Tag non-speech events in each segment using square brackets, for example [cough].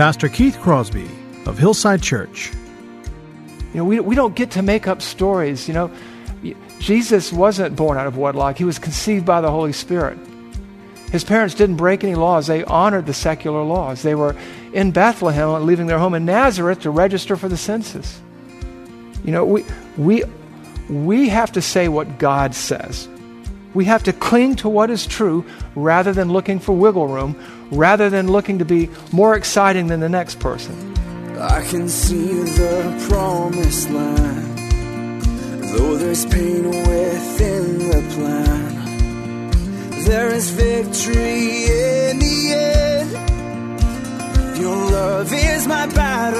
Pastor Keith Crosby of Hillside Church. You know, we, we don't get to make up stories. You know, Jesus wasn't born out of wedlock, he was conceived by the Holy Spirit. His parents didn't break any laws, they honored the secular laws. They were in Bethlehem, leaving their home in Nazareth to register for the census. You know, we, we, we have to say what God says. We have to cling to what is true rather than looking for wiggle room, rather than looking to be more exciting than the next person. I can see the promised land, though there's pain within the plan. There is victory in the end. Your love is my battle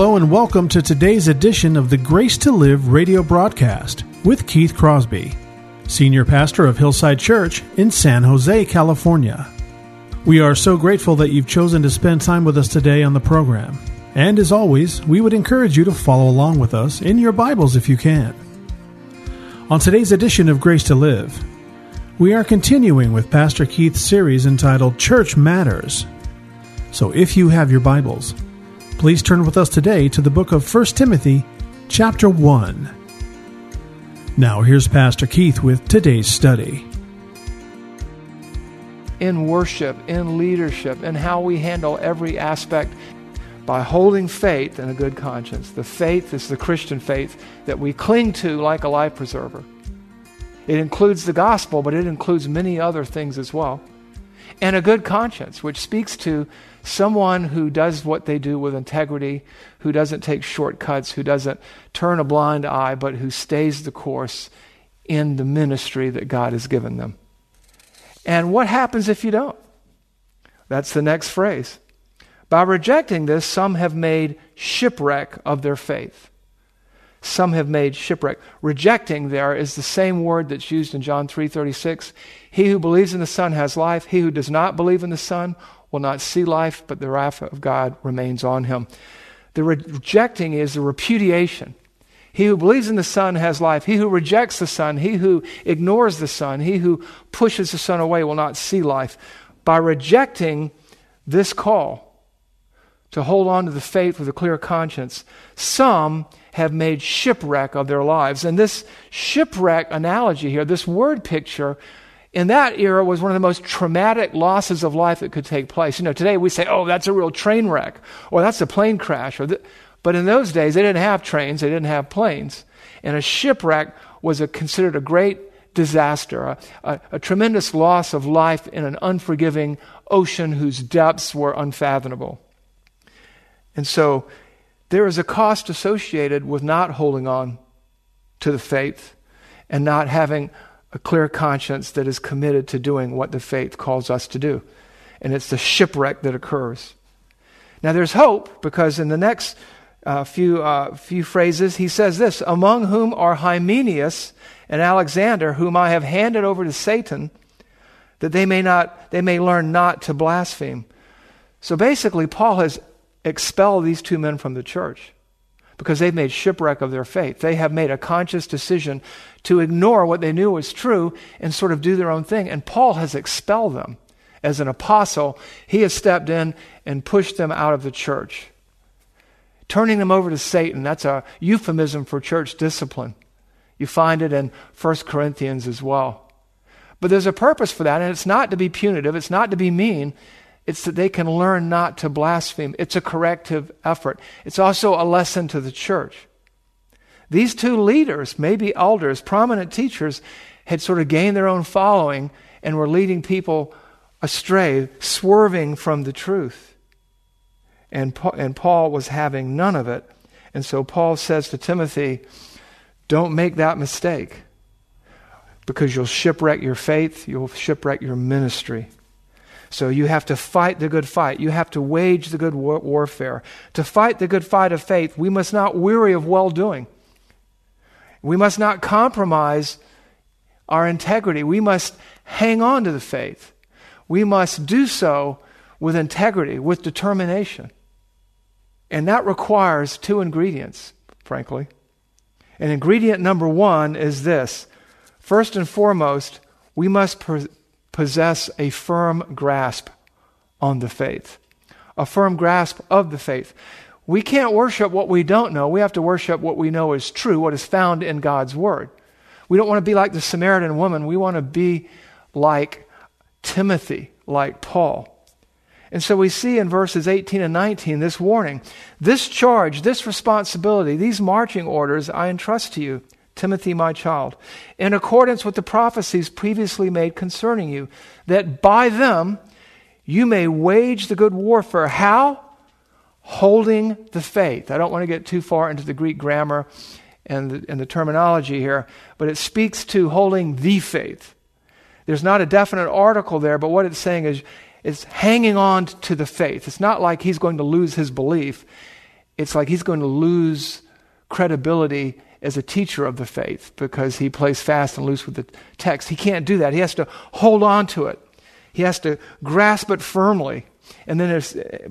hello and welcome to today's edition of the Grace to Live radio broadcast with Keith Crosby, Senior Pastor of Hillside Church in San Jose, California. We are so grateful that you've chosen to spend time with us today on the program. And as always, we would encourage you to follow along with us in your Bibles if you can. On today's edition of Grace to Live, we are continuing with Pastor Keith's series entitled Church Matters. So if you have your Bibles, please turn with us today to the book of 1 Timothy, chapter 1. Now here's Pastor Keith with today's study. In worship, in leadership, in how we handle every aspect by holding faith and a good conscience. The faith is the Christian faith that we cling to like a life preserver. It includes the gospel, but it includes many other things as well. And a good conscience, which speaks to someone who does what they do with integrity, who doesn't take shortcuts, who doesn't turn a blind eye, but who stays the course in the ministry that God has given them. And what happens if you don't? That's the next phrase. By rejecting this, some have made shipwreck of their faith. Some have made shipwreck. Rejecting there is the same word that's used in John 3:36. He who believes in the Son has life. He who does not believe in the Son will not see life, but the wrath of God remains on him. The rejecting is the repudiation. He who believes in the Son has life. He who rejects the Son, he who ignores the Son, he who pushes the Son away will not see life. By rejecting this call, to hold on to the faith with a clear conscience. Some have made shipwreck of their lives. And this shipwreck analogy here, this word picture, in that era was one of the most traumatic losses of life that could take place. You know, today we say, oh, that's a real train wreck, or that's a plane crash. Or. But in those days, they didn't have trains, they didn't have planes. And a shipwreck was a, considered a great disaster, a, a, a tremendous loss of life in an unforgiving ocean whose depths were unfathomable. And so there is a cost associated with not holding on to the faith and not having a clear conscience that is committed to doing what the faith calls us to do. And it's the shipwreck that occurs. Now there's hope because in the next uh, few, uh, few phrases he says this Among whom are Hymenaeus and Alexander, whom I have handed over to Satan, that they may, not, they may learn not to blaspheme. So basically, Paul has expelled these two men from the church because they've made shipwreck of their faith. They have made a conscious decision to ignore what they knew was true and sort of do their own thing. And Paul has expelled them. As an apostle, he has stepped in and pushed them out of the church. Turning them over to Satan, that's a euphemism for church discipline. You find it in 1 Corinthians as well. But there's a purpose for that, and it's not to be punitive, it's not to be mean, it's that they can learn not to blaspheme. It's a corrective effort. It's also a lesson to the church. These two leaders, maybe elders, prominent teachers, had sort of gained their own following and were leading people astray, swerving from the truth. And, and Paul was having none of it. And so Paul says to Timothy, don't make that mistake. because you'll shipwreck your faith, you'll shipwreck your ministry. So you have to fight the good fight. You have to wage the good war- warfare. To fight the good fight of faith, we must not weary of well doing. We must not compromise our integrity. We must hang on to the faith. We must do so with integrity, with determination. And that requires two ingredients, frankly. And ingredient number one is this first and foremost, we must possess a firm grasp on the faith, a firm grasp of the faith. We can't worship what we don't know. We have to worship what we know is true, what is found in God's Word. We don't want to be like the Samaritan woman. We want to be like Timothy, like Paul. And so we see in verses 18 and 19 this warning. This charge, this responsibility, these marching orders I entrust to you, Timothy, my child, in accordance with the prophecies previously made concerning you, that by them you may wage the good warfare. How? Holding the faith. I don't want to get too far into the Greek grammar and the, and the terminology here, but it speaks to holding the faith. There's not a definite article there, but what it's saying is is hanging on to the faith. It's not like he's going to lose his belief. It's like he's going to lose credibility as a teacher of the faith because he plays fast and loose with the text. He can't do that. He has to hold on to it. He has to grasp it firmly. And then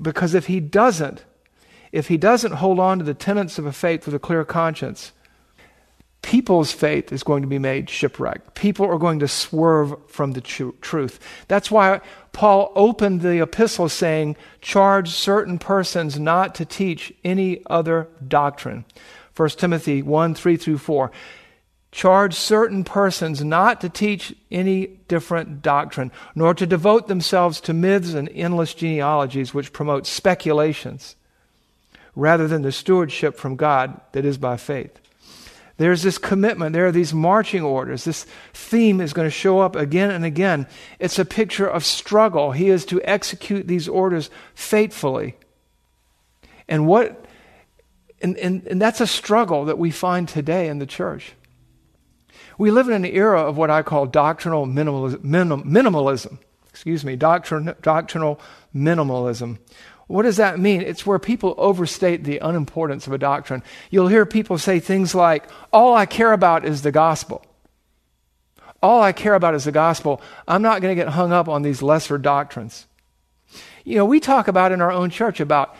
because if he doesn't, if he doesn't hold on to the tenets of a faith with a clear conscience, people's faith is going to be made shipwrecked. People are going to swerve from the tr- truth. That's why Paul opened the epistle saying, Charge certain persons not to teach any other doctrine. 1 Timothy 1 3 through 4. Charge certain persons not to teach any different doctrine, nor to devote themselves to myths and endless genealogies which promote speculations, rather than the stewardship from God that is by faith. There's this commitment. There are these marching orders. This theme is going to show up again and again. It's a picture of struggle. He is to execute these orders faithfully. And what and, and, and that's a struggle that we find today in the church. We live in an era of what I call doctrinal minimalism. minimalism excuse me, doctrin, doctrinal minimalism. What does that mean? It's where people overstate the unimportance of a doctrine. You'll hear people say things like, All I care about is the gospel. All I care about is the gospel. I'm not going to get hung up on these lesser doctrines. You know, we talk about in our own church about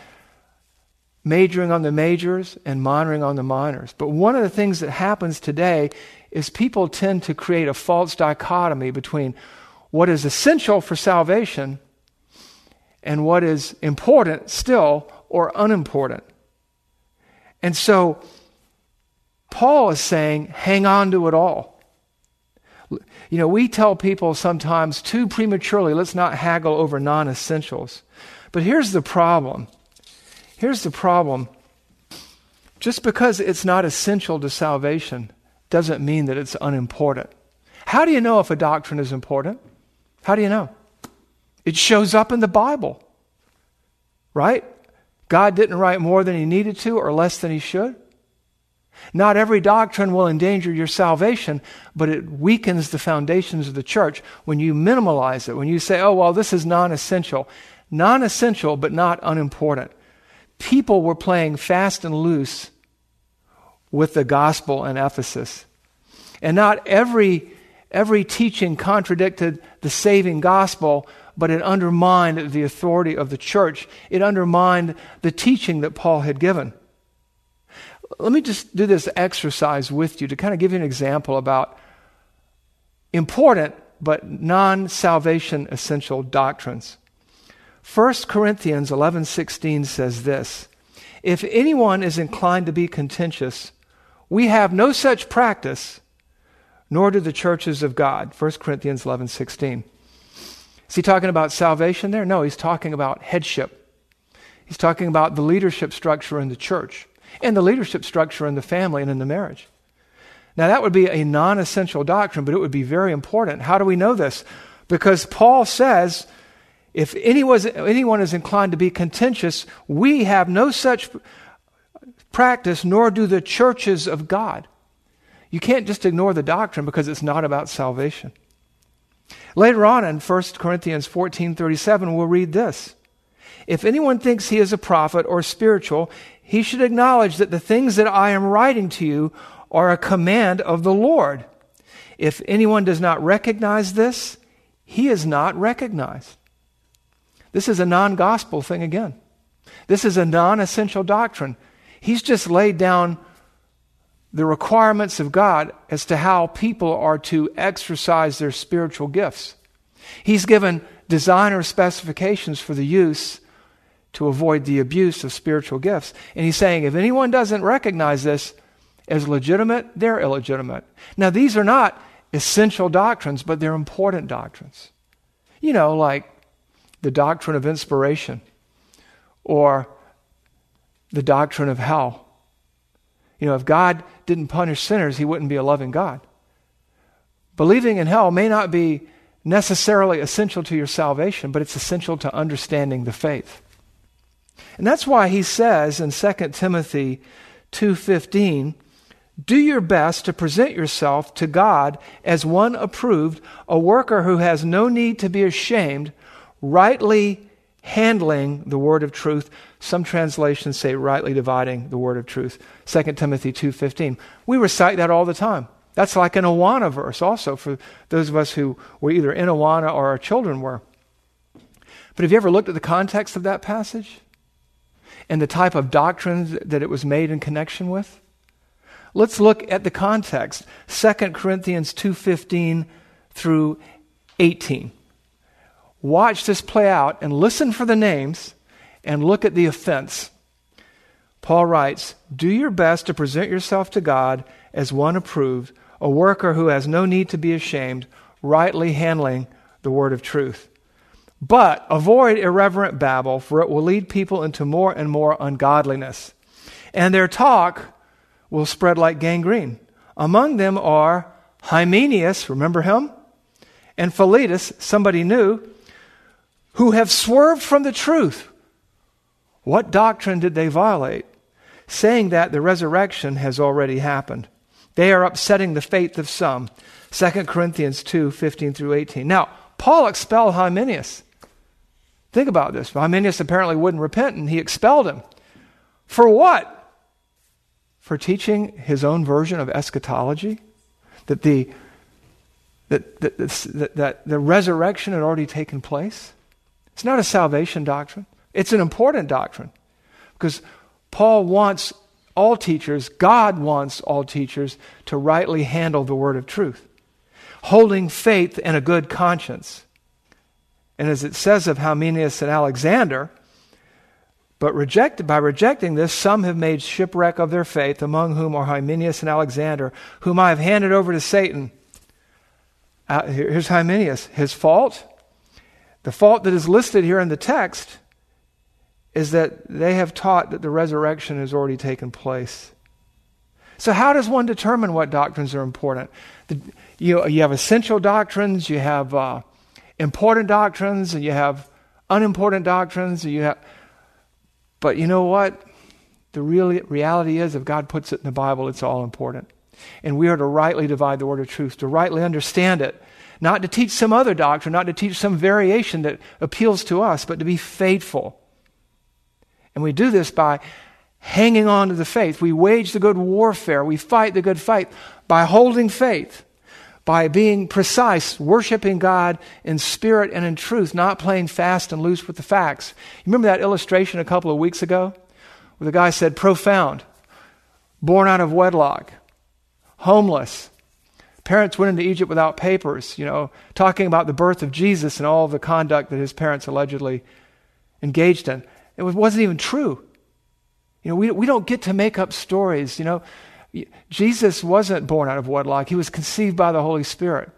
majoring on the majors and minoring on the minors. But one of the things that happens today is people tend to create a false dichotomy between what is essential for salvation and what is important still or unimportant. And so Paul is saying, hang on to it all. You know, we tell people sometimes too prematurely, let's not haggle over non essentials. But here's the problem. Here's the problem. Just because it's not essential to salvation doesn't mean that it's unimportant. How do you know if a doctrine is important? How do you know? It shows up in the Bible, right? God didn't write more than he needed to or less than he should. Not every doctrine will endanger your salvation, but it weakens the foundations of the church when you minimalize it, when you say, oh, well, this is non essential. Non essential, but not unimportant. People were playing fast and loose with the gospel in Ephesus. And not every, every teaching contradicted the saving gospel, but it undermined the authority of the church. It undermined the teaching that Paul had given. Let me just do this exercise with you to kind of give you an example about important but non salvation essential doctrines. 1 Corinthians 11:16 says this, if anyone is inclined to be contentious, we have no such practice, nor do the churches of God. 1 Corinthians 11:16. Is he talking about salvation there? No, he's talking about headship. He's talking about the leadership structure in the church and the leadership structure in the family and in the marriage. Now, that would be a non essential doctrine, but it would be very important. How do we know this? Because Paul says, if anyone is inclined to be contentious, we have no such practice, nor do the churches of God. You can't just ignore the doctrine because it's not about salvation. Later on in 1 Corinthians 14:37 we'll read this. If anyone thinks he is a prophet or spiritual, he should acknowledge that the things that I am writing to you are a command of the Lord. If anyone does not recognize this, he is not recognized. This is a non gospel thing again. This is a non essential doctrine. He's just laid down the requirements of God as to how people are to exercise their spiritual gifts. He's given designer specifications for the use to avoid the abuse of spiritual gifts. And he's saying if anyone doesn't recognize this as legitimate, they're illegitimate. Now, these are not essential doctrines, but they're important doctrines. You know, like the doctrine of inspiration or the doctrine of hell. You know, if God didn't punish sinners, he wouldn't be a loving God. Believing in hell may not be necessarily essential to your salvation, but it's essential to understanding the faith. And that's why he says in 2 Timothy 2:15, "Do your best to present yourself to God as one approved, a worker who has no need to be ashamed, rightly handling the word of truth." Some translations say rightly dividing the word of truth. 2 Timothy 2:15. We recite that all the time. That's like an Awana verse also for those of us who were either in Awana or our children were. But have you ever looked at the context of that passage? and the type of doctrine that it was made in connection with? Let's look at the context. 2 Corinthians 2:15 through 18. Watch this play out and listen for the names and look at the offense. Paul writes, "Do your best to present yourself to God as one approved, a worker who has no need to be ashamed, rightly handling the word of truth." But avoid irreverent babble, for it will lead people into more and more ungodliness. And their talk will spread like gangrene. Among them are Hymenaeus, remember him? And Philetus, somebody new, who have swerved from the truth. What doctrine did they violate? Saying that the resurrection has already happened. They are upsetting the faith of some. 2 Corinthians 2 15 through 18. Now, Paul expelled Hymenaeus. Think about this. Hymenaeus apparently wouldn't repent and he expelled him. For what? For teaching his own version of eschatology? That the, that, that, that, that the resurrection had already taken place? It's not a salvation doctrine. It's an important doctrine because Paul wants all teachers, God wants all teachers to rightly handle the word of truth, holding faith and a good conscience. And as it says of Hymenaeus and Alexander, but rejected, by rejecting this, some have made shipwreck of their faith, among whom are Hymenaeus and Alexander, whom I have handed over to Satan. Uh, here's Hymenaeus. His fault, the fault that is listed here in the text, is that they have taught that the resurrection has already taken place. So, how does one determine what doctrines are important? The, you, you have essential doctrines, you have uh, important doctrines and you have unimportant doctrines you have but you know what the real reality is if god puts it in the bible it's all important and we are to rightly divide the word of truth to rightly understand it not to teach some other doctrine not to teach some variation that appeals to us but to be faithful. And we do this by hanging on to the faith. We wage the good warfare. We fight the good fight by holding faith by being precise, worshiping God in spirit and in truth, not playing fast and loose with the facts. You remember that illustration a couple of weeks ago? Where the guy said, profound, born out of wedlock, homeless. Parents went into Egypt without papers, you know, talking about the birth of Jesus and all the conduct that his parents allegedly engaged in. It wasn't even true. You know, we, we don't get to make up stories. You know, Jesus wasn't born out of wedlock, he was conceived by the Holy Spirit.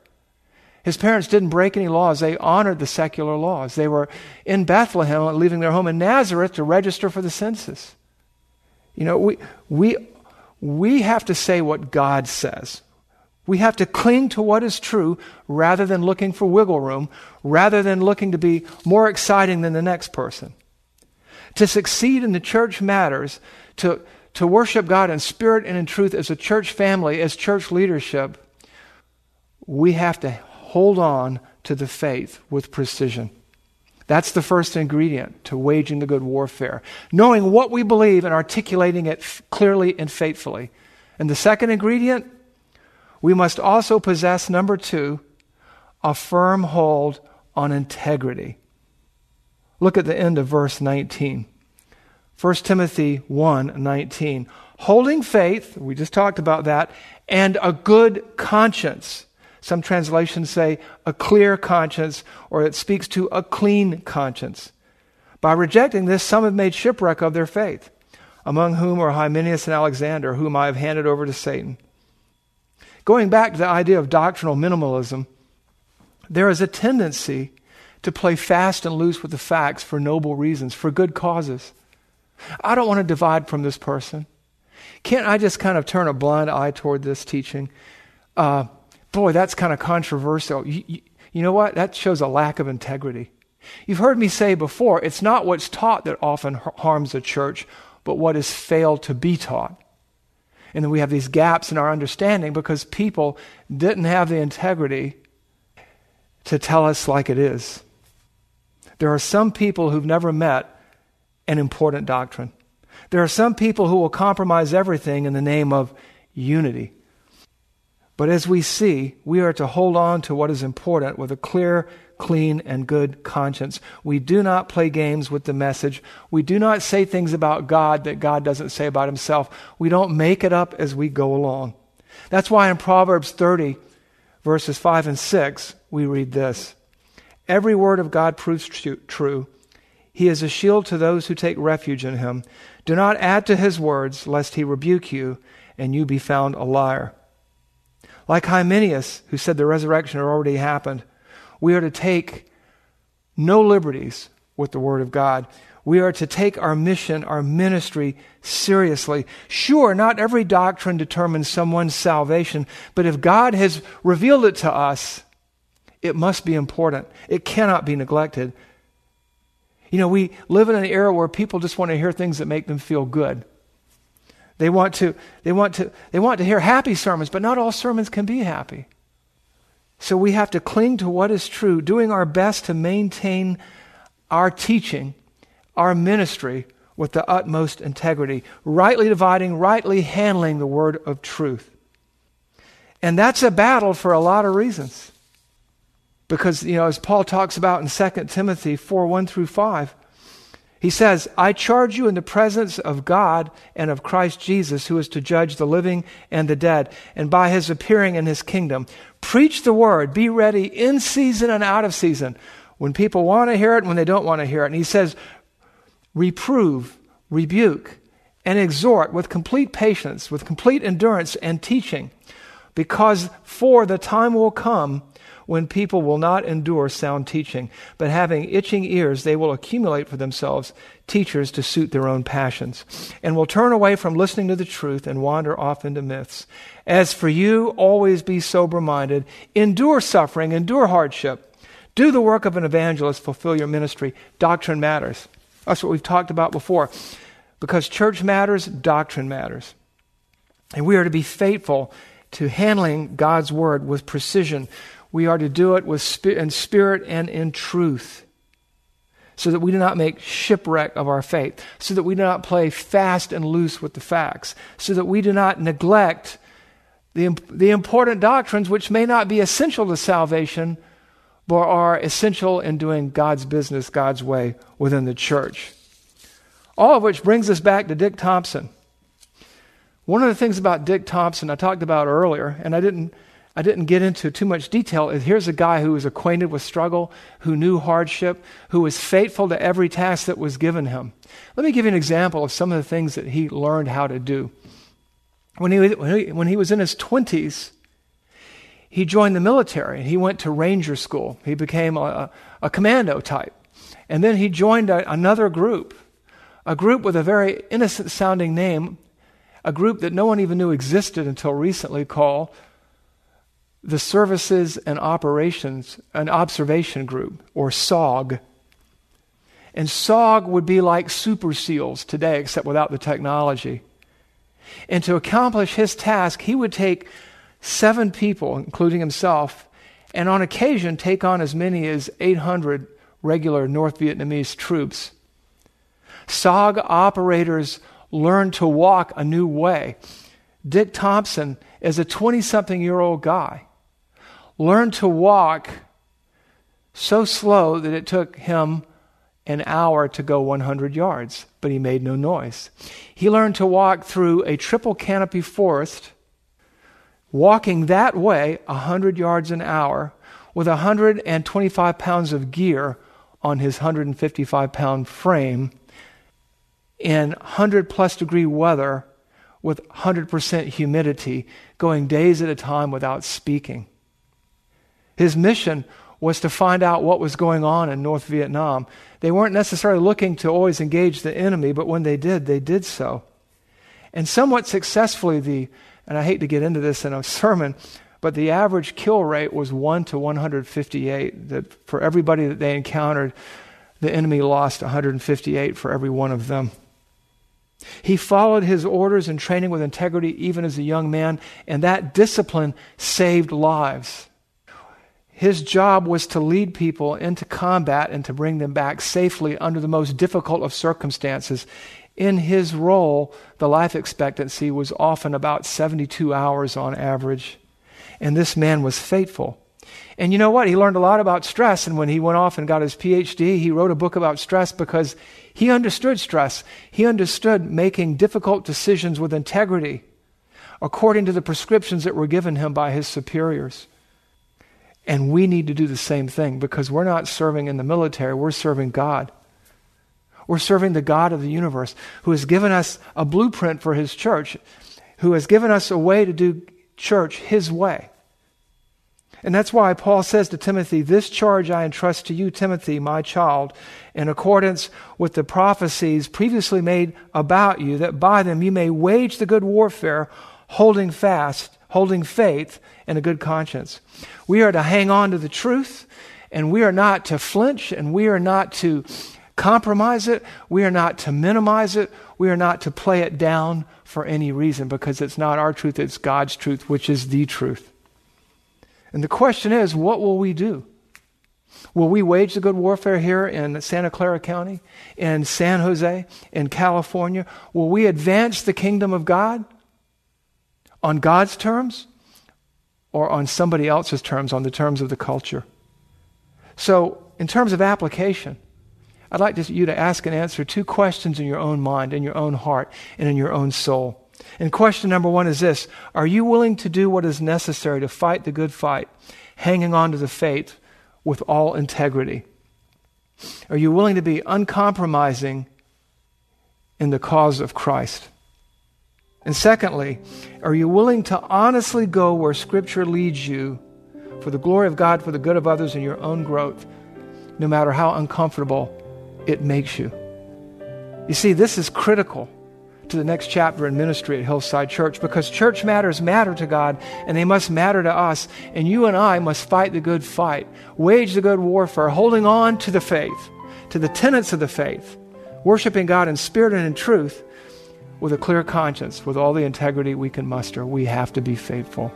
His parents didn't break any laws. They honored the secular laws. They were in Bethlehem, leaving their home in Nazareth to register for the census. You know, we, we, we have to say what God says. We have to cling to what is true rather than looking for wiggle room, rather than looking to be more exciting than the next person. To succeed in the church matters to, to worship God in spirit and in truth as a church family, as church leadership, we have to hold on to the faith with precision. That's the first ingredient to waging the good warfare. Knowing what we believe and articulating it f- clearly and faithfully. And the second ingredient, we must also possess, number two, a firm hold on integrity. Look at the end of verse 19. 1 Timothy 1 19. Holding faith, we just talked about that, and a good conscience. Some translations say a clear conscience, or it speaks to a clean conscience. By rejecting this, some have made shipwreck of their faith, among whom are Hymenaeus and Alexander, whom I have handed over to Satan. Going back to the idea of doctrinal minimalism, there is a tendency to play fast and loose with the facts for noble reasons, for good causes. I don't want to divide from this person. Can't I just kind of turn a blind eye toward this teaching? Uh, boy, that's kind of controversial. You, you, you know what? That shows a lack of integrity. You've heard me say before, it's not what's taught that often harms a church, but what is failed to be taught. And then we have these gaps in our understanding because people didn't have the integrity to tell us like it is. There are some people who've never met an important doctrine. There are some people who will compromise everything in the name of unity. But as we see, we are to hold on to what is important with a clear, clean, and good conscience. We do not play games with the message. We do not say things about God that God doesn't say about himself. We don't make it up as we go along. That's why in Proverbs 30, verses 5 and 6, we read this Every word of God proves true. He is a shield to those who take refuge in him. Do not add to his words, lest he rebuke you and you be found a liar. Like Hymenaeus, who said the resurrection had already happened, we are to take no liberties with the Word of God. We are to take our mission, our ministry seriously. Sure, not every doctrine determines someone's salvation, but if God has revealed it to us, it must be important. It cannot be neglected. You know, we live in an era where people just want to hear things that make them feel good. They want to, they want to, they want to hear happy sermons, but not all sermons can be happy. So we have to cling to what is true, doing our best to maintain our teaching, our ministry with the utmost integrity, rightly dividing, rightly handling the word of truth. And that's a battle for a lot of reasons. Because, you know, as Paul talks about in 2 Timothy 4 1 through 5, he says, I charge you in the presence of God and of Christ Jesus, who is to judge the living and the dead, and by his appearing in his kingdom. Preach the word, be ready in season and out of season, when people want to hear it and when they don't want to hear it. And he says, reprove, rebuke, and exhort with complete patience, with complete endurance and teaching, because for the time will come when people will not endure sound teaching, but having itching ears, they will accumulate for themselves teachers to suit their own passions, and will turn away from listening to the truth and wander off into myths. As for you, always be sober minded, endure suffering, endure hardship, do the work of an evangelist, fulfill your ministry. Doctrine matters. That's what we've talked about before. Because church matters, doctrine matters. And we are to be faithful to handling God's word with precision we are to do it with in spirit and in truth, so that we do not make shipwreck of our faith, so that we do not play fast and loose with the facts, so that we do not neglect the, the important doctrines which may not be essential to salvation, but are essential in doing God's business God's way within the church. All of which brings us back to Dick Thompson. One of the things about Dick Thompson I talked about earlier, and I didn't I didn't get into too much detail. Here's a guy who was acquainted with struggle, who knew hardship, who was faithful to every task that was given him. Let me give you an example of some of the things that he learned how to do. When he, when he, was in his 20s, he joined the military. And he went to ranger school. He became a, a commando type. And then he joined a, another group, a group with a very innocent sounding name, a group that no one even knew existed until recently called the Services and Operations, an Observation Group, or SOG. And SOG would be like super SEALs today, except without the technology. And to accomplish his task, he would take seven people, including himself, and on occasion take on as many as 800 regular North Vietnamese troops. SOG operators learned to walk a new way. Dick Thompson, is a 20 something year old guy, learned to walk so slow that it took him an hour to go 100 yards, but he made no noise. He learned to walk through a triple canopy forest, walking that way 100 yards an hour with 125 pounds of gear on his 155 pound frame in 100 plus degree weather with 100% humidity, going days at a time without speaking. His mission was to find out what was going on in North Vietnam. They weren't necessarily looking to always engage the enemy, but when they did, they did so. And somewhat successfully, the, and I hate to get into this in a [laughs] sermon, but the average kill rate was 1 to 158. That for everybody that they encountered, the enemy lost 158 for every one of them. He followed his orders and training with integrity even as a young man, and that discipline saved lives. His job was to lead people into combat and to bring them back safely under the most difficult of circumstances. In his role, the life expectancy was often about 72 hours on average. And this man was faithful. And you know what? He learned a lot about stress. And when he went off and got his PhD, he wrote a book about stress because he understood stress. He understood making difficult decisions with integrity according to the prescriptions that were given him by his superiors. And we need to do the same thing because we're not serving in the military, we're serving God. We're serving the God of the universe who has given us a blueprint for his church, who has given us a way to do church his way. And that's why Paul says to Timothy, This charge I entrust to you, Timothy, my child, in accordance with the prophecies previously made about you, that by them you may wage the good warfare, holding fast, holding faith, and a good conscience. We are to hang on to the truth, and we are not to flinch, and we are not to compromise it. We are not to minimize it. We are not to play it down for any reason because it's not our truth, it's God's truth, which is the truth. And the question is, what will we do? Will we wage the good warfare here in Santa Clara County, in San Jose, in California? Will we advance the kingdom of God on God's terms? or on somebody else's terms, on the terms of the culture. So, in terms of application, I'd like you to ask and answer two questions in your own mind, in your own heart, and in your own soul. And question number one is this Are you willing to do what is necessary to fight the good fight, hanging on to the faith with all integrity? Are you willing to be uncompromising in the cause of Christ? And secondly, are you willing to honestly go where Scripture leads you for the glory of God, for the good of others, and your own growth, no matter how uncomfortable it makes you? You see, this is critical to the next chapter in ministry at Hillside Church because church matters matter to God and they must matter to us. And you and I must fight the good fight, wage the good warfare, holding on to the faith, to the tenets of the faith, worshiping God in spirit and in truth with a clear conscience, with all the integrity we can muster, we have to be faithful.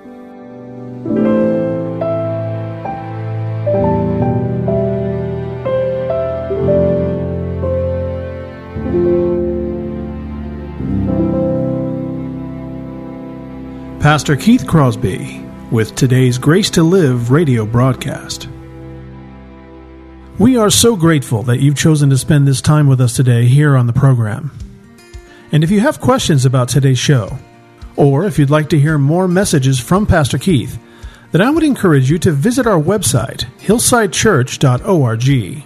Pastor Keith Crosby with today's Grace to Live radio broadcast. We are so grateful that you've chosen to spend this time with us today here on the program. And if you have questions about today's show, or if you'd like to hear more messages from Pastor Keith, then I would encourage you to visit our website, hillsidechurch.org.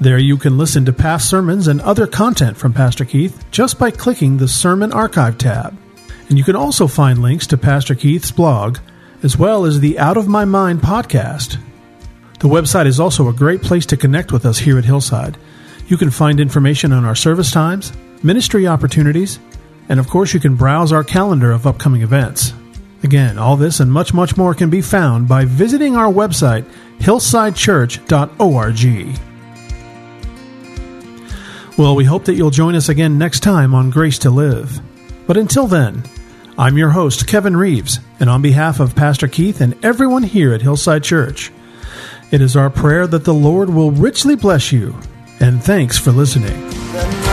There you can listen to past sermons and other content from Pastor Keith just by clicking the Sermon Archive tab. And you can also find links to Pastor Keith's blog, as well as the Out of My Mind podcast. The website is also a great place to connect with us here at Hillside. You can find information on our service times, ministry opportunities, and of course, you can browse our calendar of upcoming events. Again, all this and much, much more can be found by visiting our website, hillsidechurch.org. Well, we hope that you'll join us again next time on Grace to Live. But until then, I'm your host, Kevin Reeves, and on behalf of Pastor Keith and everyone here at Hillside Church, it is our prayer that the Lord will richly bless you, and thanks for listening.